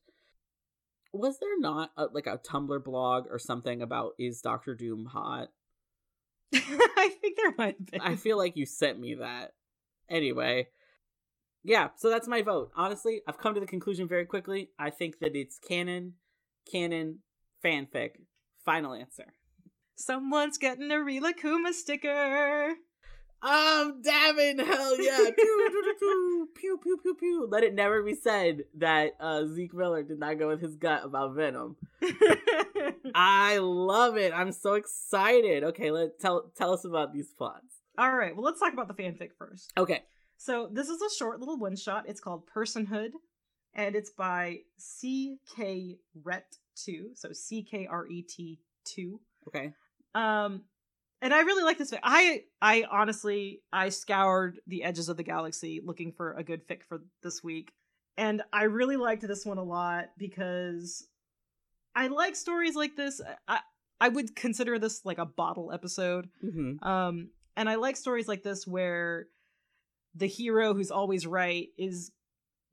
Was there not a, like a Tumblr blog or something about is Doctor Doom hot? I think there might be. I feel like you sent me that. Anyway, yeah. So that's my vote. Honestly, I've come to the conclusion very quickly. I think that it's canon, canon, fanfic. Final answer. Someone's getting a Rilakuma sticker. I'm dabbing, hell yeah. pew, pew, pew, pew, pew, pew. Let it never be said that uh, Zeke Miller did not go with his gut about Venom. I love it. I'm so excited. Okay, let tell tell us about these plots. All right, well, let's talk about the fanfic first. Okay. So this is a short little one shot. It's called Personhood, and it's by C.K. Ret 2. So C K R E T 2. Okay. Um, and I really like this fic. I I honestly I scoured the edges of the galaxy looking for a good fic for this week, and I really liked this one a lot because I like stories like this. I I would consider this like a bottle episode. Mm-hmm. Um, and I like stories like this where the hero who's always right is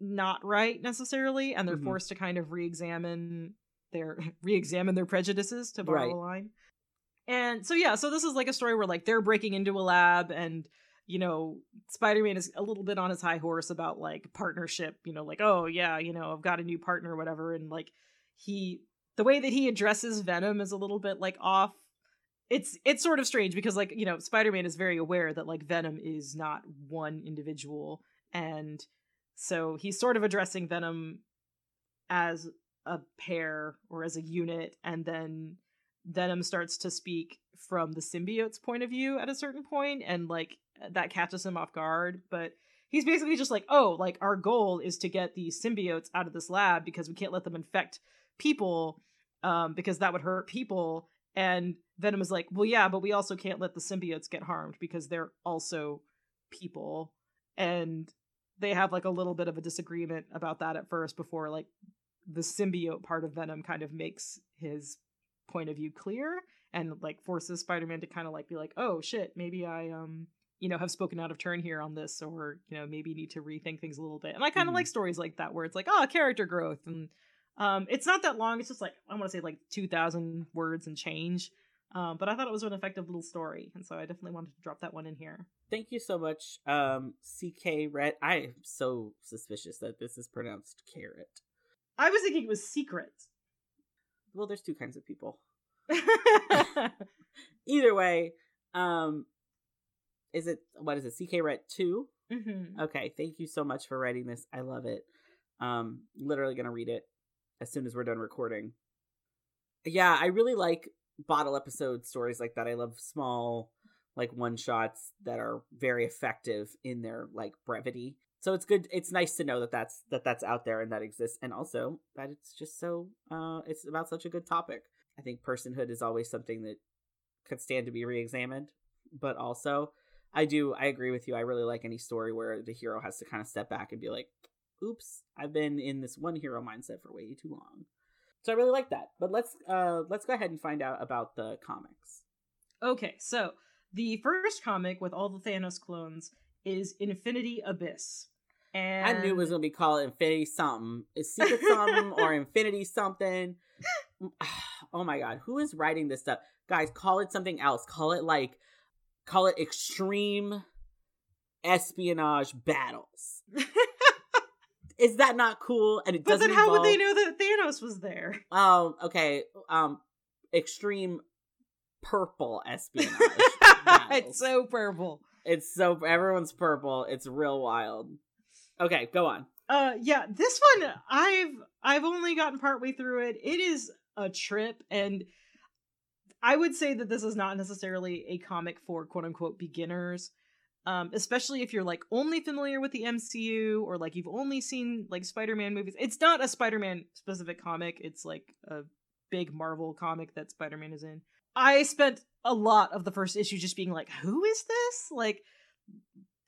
not right necessarily, and they're Mhm. forced to kind of re-examine their re-examine their prejudices to borrow Right. a line. And so yeah, so this is like a story where like they're breaking into a lab and you know, Spider-Man is a little bit on his high horse about like partnership, you know, like, oh yeah, you know, I've got a new partner or whatever, and like he the way that he addresses Venom is a little bit like off. It's it's sort of strange because like, you know, Spider-Man is very aware that like Venom is not one individual and so he's sort of addressing Venom as a pair or as a unit and then Venom starts to speak from the symbiote's point of view at a certain point and like that catches him off guard but he's basically just like oh like our goal is to get these symbiotes out of this lab because we can't let them infect people um because that would hurt people. And Venom is like well yeah but we also can't let the symbiotes get harmed because they're also people. And they have like a little bit of a disagreement about that at first before like the symbiote part of Venom kind of makes his point of view clear and like forces Spider-Man to kind of like be like, "Oh shit, maybe I um you know have spoken out of turn here on this or you know maybe need to rethink things a little bit." And I kind of Mhm. like stories like that where it's like, "Oh, character growth." And um it's not that long. It's just like I want to say like 2000 words and change. Um but I thought it was an effective little story, and so I definitely wanted to drop that one in here. Thank you so much, um, CK Red. I am so suspicious that this is pronounced carrot. I was thinking it was secret. Well, there's two kinds of people. Either way, um, is it what is it? CK Red two? hmm Okay, thank you so much for writing this. I love it. Um, literally gonna read it as soon as we're done recording. Yeah, I really like bottle episode stories like that. I love small, like one shots that are very effective in their like brevity. So it's good. It's nice to know that that's that that's out there and that exists, and also that it's just so uh, it's about such a good topic. I think personhood is always something that could stand to be re-examined, but also I do. I agree with you. I really like any story where the hero has to kind of step back and be like, "Oops, I've been in this one hero mindset for way too long." So I really like that. But let's uh let's go ahead and find out about the comics. Okay, so the first comic with all the Thanos clones is Infinity Abyss. And I knew it was gonna be called Infinity something. It's Secret something or Infinity something. Oh my god, who is writing this stuff? Guys, call it something else. Call it like call it extreme espionage battles. is that not cool? And it But doesn't. then how involve... would they know that Thanos was there? Um. Okay. Um. Extreme purple espionage. it's so purple. It's so everyone's purple. It's real wild. Okay, go on. Uh yeah, this one I've I've only gotten partway through it. It is a trip and I would say that this is not necessarily a comic for quote unquote beginners. Um, especially if you're like only familiar with the MCU or like you've only seen like Spider-Man movies. It's not a Spider-Man specific comic. It's like a big Marvel comic that Spider-Man is in. I spent a lot of the first issue just being like, who is this? Like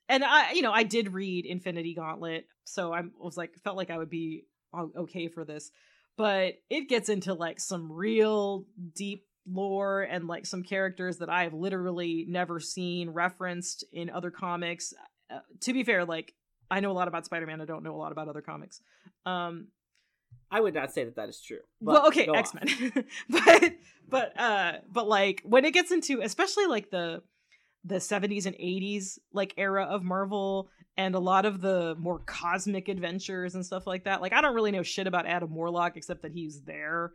and I you know, I did read Infinity Gauntlet, so I was like felt like I would be okay for this. But it gets into like some real deep lore and like some characters that I've literally never seen referenced in other comics. Uh, to be fair, like I know a lot about Spider-Man, I don't know a lot about other comics. Um I would not say that that is true. well, okay. X-Men. but but uh but like when it gets into especially like the the 70s and 80s like era of Marvel and a lot of the more cosmic adventures and stuff like that. Like I don't really know shit about Adam Warlock except that he's there,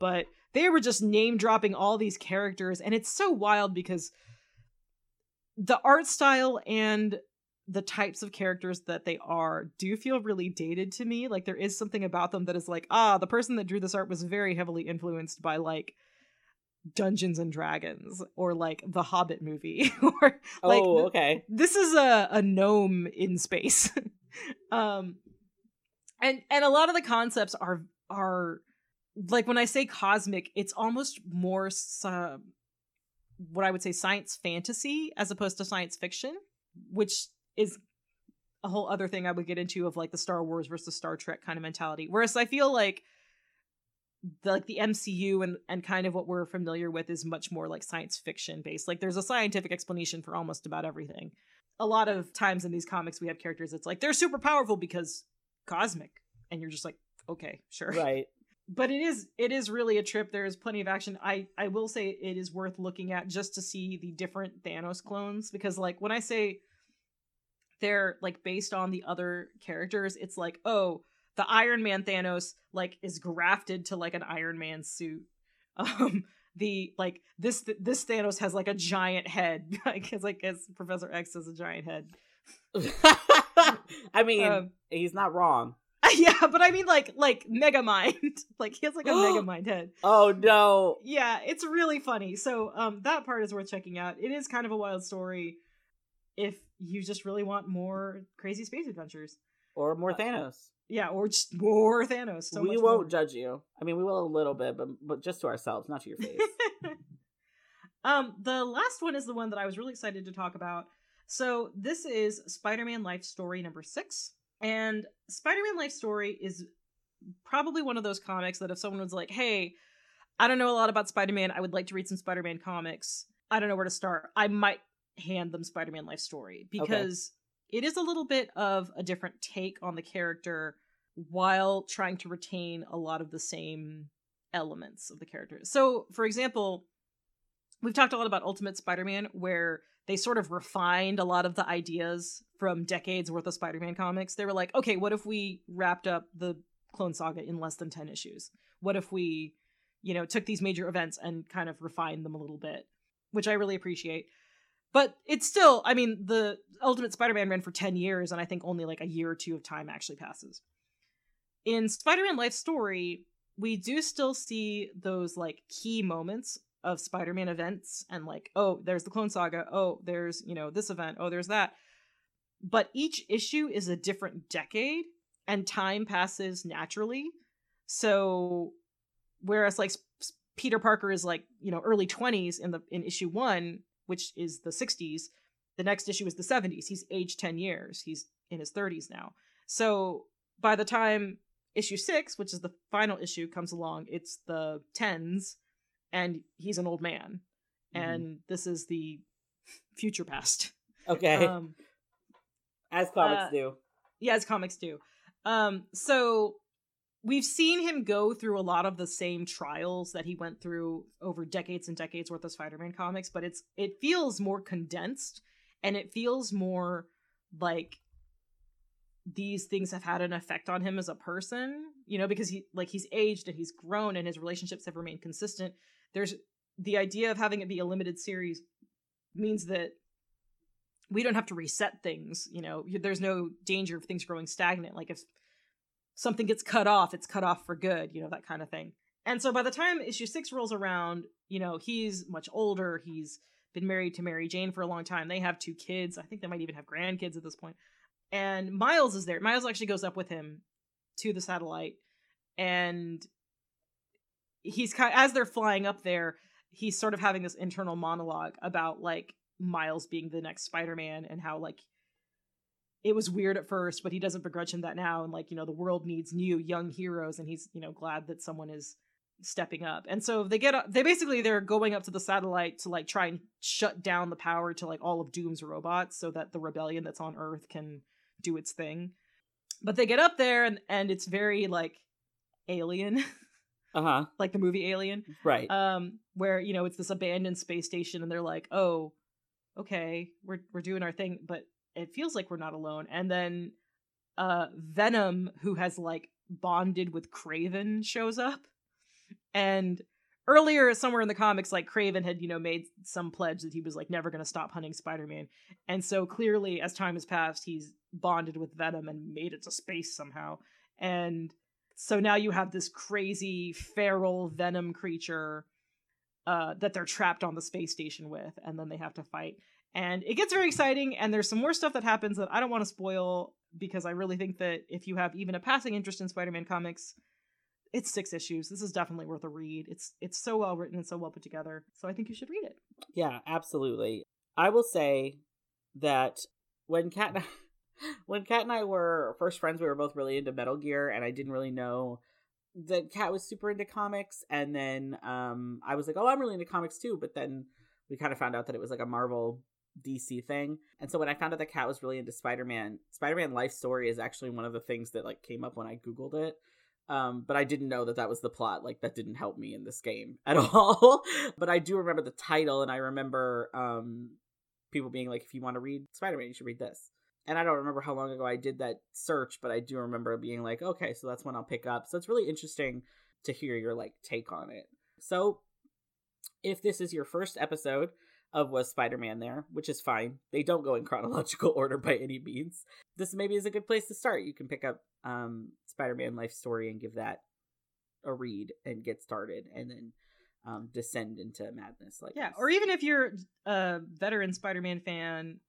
but they were just name dropping all these characters and it's so wild because the art style and the types of characters that they are do feel really dated to me. Like there is something about them that is like, ah, the person that drew this art was very heavily influenced by like Dungeons and Dragons or like the Hobbit movie or like oh, okay. this is a, a gnome in space. um and and a lot of the concepts are are like when I say cosmic, it's almost more uh, what I would say science fantasy as opposed to science fiction, which is a whole other thing I would get into of like the Star Wars versus Star Trek kind of mentality. Whereas I feel like the, like the MCU and and kind of what we're familiar with is much more like science fiction based. Like there's a scientific explanation for almost about everything. A lot of times in these comics we have characters it's like they're super powerful because cosmic and you're just like okay, sure. Right. But it is it is really a trip. There is plenty of action. I I will say it is worth looking at just to see the different Thanos clones because like when I say they're like based on the other characters, it's like, oh, the Iron Man Thanos like is grafted to like an Iron Man suit. Um the like this this Thanos has like a giant head. like it's like as Professor X has a giant head. I mean, Um, he's not wrong. yeah, but I mean like like Megamind. like he has like a Mega Mind head. Oh no. Yeah, it's really funny. So um that part is worth checking out. It is kind of a wild story if you just really want more crazy space adventures. Or more Thanos. Yeah, or just more Thanos. So we won't more. judge you. I mean, we will a little bit, but but just to ourselves, not to your face. um, the last one is the one that I was really excited to talk about. So this is Spider-Man Life Story number six, and Spider-Man Life Story is probably one of those comics that if someone was like, "Hey, I don't know a lot about Spider-Man. I would like to read some Spider-Man comics. I don't know where to start." I might hand them Spider-Man Life Story because it is a little bit of a different take on the character while trying to retain a lot of the same elements of the character. So, for example, we've talked a lot about Ultimate Spider-Man where they sort of refined a lot of the ideas from decades worth of Spider-Man comics. They were like, "Okay, what if we wrapped up the Clone Saga in less than 10 issues? What if we, you know, took these major events and kind of refined them a little bit?" Which I really appreciate. But it's still, I mean, the Ultimate Spider-Man ran for 10 years and I think only like a year or two of time actually passes. In Spider-Man Life Story, we do still see those like key moments of Spider-Man events and like, oh, there's the Clone Saga, oh, there's, you know, this event, oh, there's that. But each issue is a different decade and time passes naturally. So whereas like Peter Parker is like, you know, early 20s in the in issue 1, which is the 60s, the next issue is the 70s. He's aged 10 years. He's in his 30s now. So by the time issue 6, which is the final issue comes along, it's the 10s and he's an old man. Mhm. And this is the future past. Okay. Um As comics uh, do. yeah, as comics do. Um, so we've seen him go through a lot of the same trials that he went through over decades and decades worth of Spider-Man comics, but it's it feels more condensed and it feels more like these things have had an effect on him as a person, you know, because he like he's aged and he's grown and his relationships have remained consistent. There's the idea of having it be a limited series means that we don't have to reset things, you know. There's no danger of things growing stagnant like if something gets cut off, it's cut off for good, you know, that kind of thing. And so by the time issue 6 rolls around, you know, he's much older, he's been married to Mary Jane for a long time. They have two kids. I think they might even have grandkids at this point. and Miles is there. Miles actually goes up with him to the satellite, and he's kind as they're flying up there, he's sort of having this internal monologue about like Miles being the next Spider-Man and how like it was weird at first, but he doesn't begrudge him that now, and like you know the world needs new young heroes, and he's you know glad that someone is stepping up. And so they get up they basically they're going up to the satellite to like try and shut down the power to like all of Doom's robots so that the rebellion that's on Earth can do its thing. But they get up there and and it's very like alien. Uh-huh. like the movie Alien. Right. Um where, you know, it's this abandoned space station and they're like, "Oh, okay, we're we're doing our thing, but it feels like we're not alone." And then uh Venom who has like bonded with Kraven shows up. And earlier somewhere in the comics like Kraven had you know made some pledge that he was like never to stop hunting Spider-Man. And so clearly as time has passed he's bonded with Venom and made it to space somehow. And so now you have this crazy feral venom creature uh, that they're trapped on the space station with and then they have to fight. And it gets very exciting and there's some more stuff that happens that I don't want to spoil because I really think that if you have even a passing interest in Spider-Man comics, it's six issues. This is definitely worth a read. It's it's so well written and so well put together. So I think you should read it. Yeah, absolutely. I will say that when Cat when Cat and I were first friends, we were both really into Metal Gear, and I didn't really know that Cat was super into comics. And then um, I was like, "Oh, I'm really into comics too." But then we kind of found out that it was like a Marvel DC thing. And so when I found out that Cat was really into Spider Man, Spider Man Life Story is actually one of the things that like came up when I googled it. Um, but I didn't know that that was the plot. Like that didn't help me in this game at all. but I do remember the title, and I remember um, people being like, "If you want to read Spider Man, you should read this." And I don't remember how long ago I did that search, but I do remember being like, "Okay, so that's when I'll pick up." So it's really interesting to hear your like take on it. So if this is your first episode of Was Spider Man There, which is fine. They don't go in chronological order by any means. This maybe is a good place to start. You can pick up um, Spider Man Life Story and give that a read and get started, and then um, descend into madness. Like yeah, this. or even if you're a veteran Spider Man fan,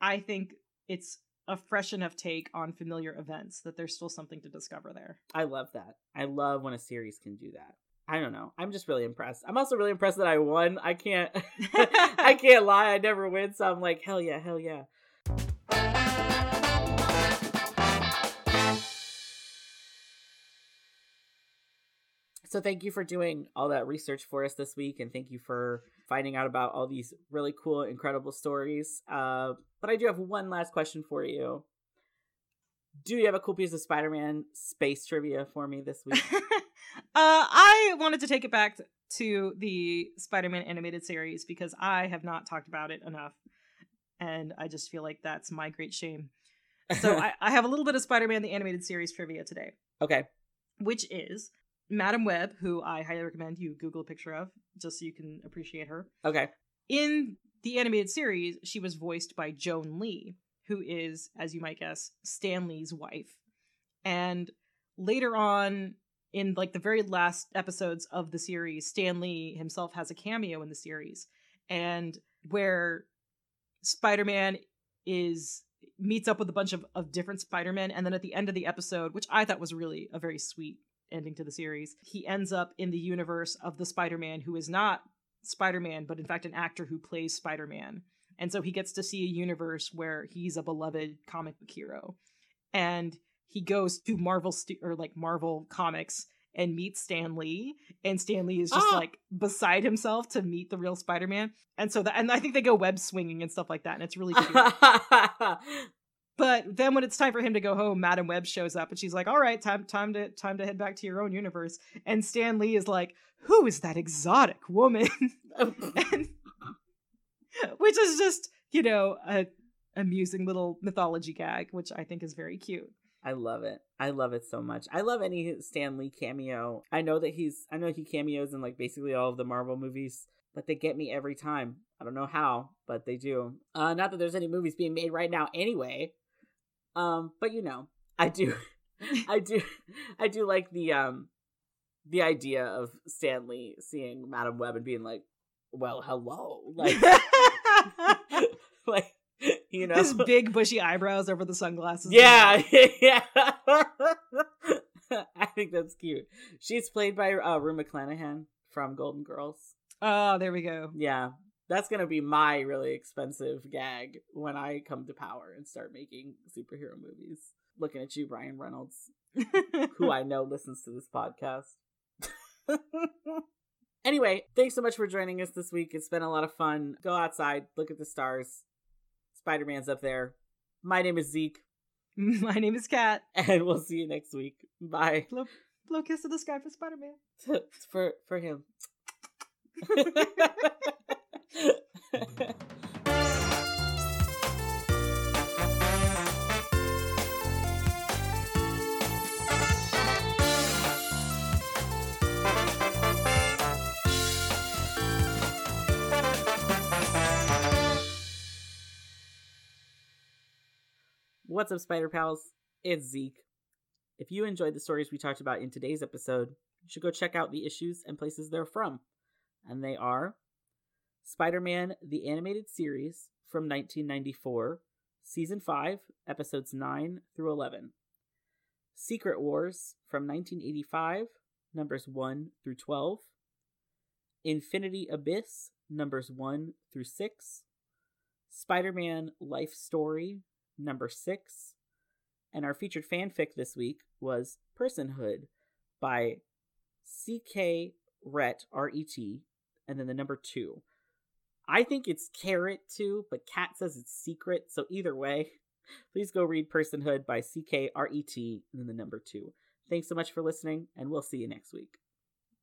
I think it's a fresh enough take on familiar events that there's still something to discover there. I love that. I love when a series can do that. I don't know. I'm just really impressed. I'm also really impressed that I won. I can't I can't lie. I never win, so I'm like, hell yeah, hell yeah. So thank you for doing all that research for us this week, and thank you for finding out about all these really cool, incredible stories. Uh, but I do have one last question for you. Do you have a cool piece of Spider-Man space trivia for me this week? Uh, I wanted to take it back to the Spider-Man animated series because I have not talked about it enough, and I just feel like that's my great shame. So I, I have a little bit of Spider-Man the animated series trivia today. Okay. Which is Madame Web, who I highly recommend you Google a picture of just so you can appreciate her. Okay. In the animated series, she was voiced by Joan Lee, who is, as you might guess, Stan Lee's wife. And later on in like the very last episodes of the series, Stan Lee himself has a cameo in the series, and where Spider-Man is meets up with a bunch of, of different Spider-Men, and then at the end of the episode, which I thought was really a very sweet ending to the series, he ends up in the universe of the Spider-Man who is not Spider-Man, but in fact an actor who plays Spider-Man. And so he gets to see a universe where he's a beloved comic book hero. And he goes to Marvel stu- or like Marvel Comics and meets Stan Lee, and Stan Lee is just Ah! like beside himself to meet the real Spider-Man. And so that, and I think they go web swinging and stuff like that, and it's really cute. but then when it's time for him to go home, Madame Web shows up, and she's like, "All right, time, time to, time to head back to your own universe." And Stan Lee is like, "Who is that exotic woman?" and, which is just, you know, a amusing little mythology gag, which I think is very cute. I love it. I love it so much. I love any Stan Lee cameo. I know that he's I know he cameos in like basically all of the Marvel movies, but they get me every time. I don't know how, but they do. Uh not that there's any movies being made right now anyway. Um, but you know, I do I do I do like the um the idea of Stan Lee seeing Madame Web and being like, "Well, hello." Like like you know his big bushy eyebrows over the sunglasses. Yeah, yeah. I think that's cute. She's played by uh, Rue McClanahan from Golden Girls. Oh, there we go. Yeah, that's gonna be my really expensive gag when I come to power and start making superhero movies. Looking at you, Ryan Reynolds, who I know listens to this podcast. Anyway, thanks so much for joining us this week. It's been a lot of fun. Go outside, look at the stars. Spider Man's up there. My name is Zeke. My name is Cat. And we'll see you next week. Bye. Blow, blow kiss to the sky for Spider Man. for for him. What's up, Spider Pals? It's Zeke. If you enjoyed the stories we talked about in today's episode, you should go check out the issues and places they're from. And they are Spider Man, the animated series from 1994, Season 5, Episodes 9 through 11. Secret Wars from 1985, numbers 1 through 12. Infinity Abyss, numbers 1 through 6. Spider Man Life Story, number six. And our featured fanfic this week was Personhood by C.K. Rhett, R E T, and then the number two. I think it's Carrot too, but Cat says it's secret. So either way, please go read Personhood by C.K. R E T and then the number two. Thanks so much for listening, and we'll see you next week.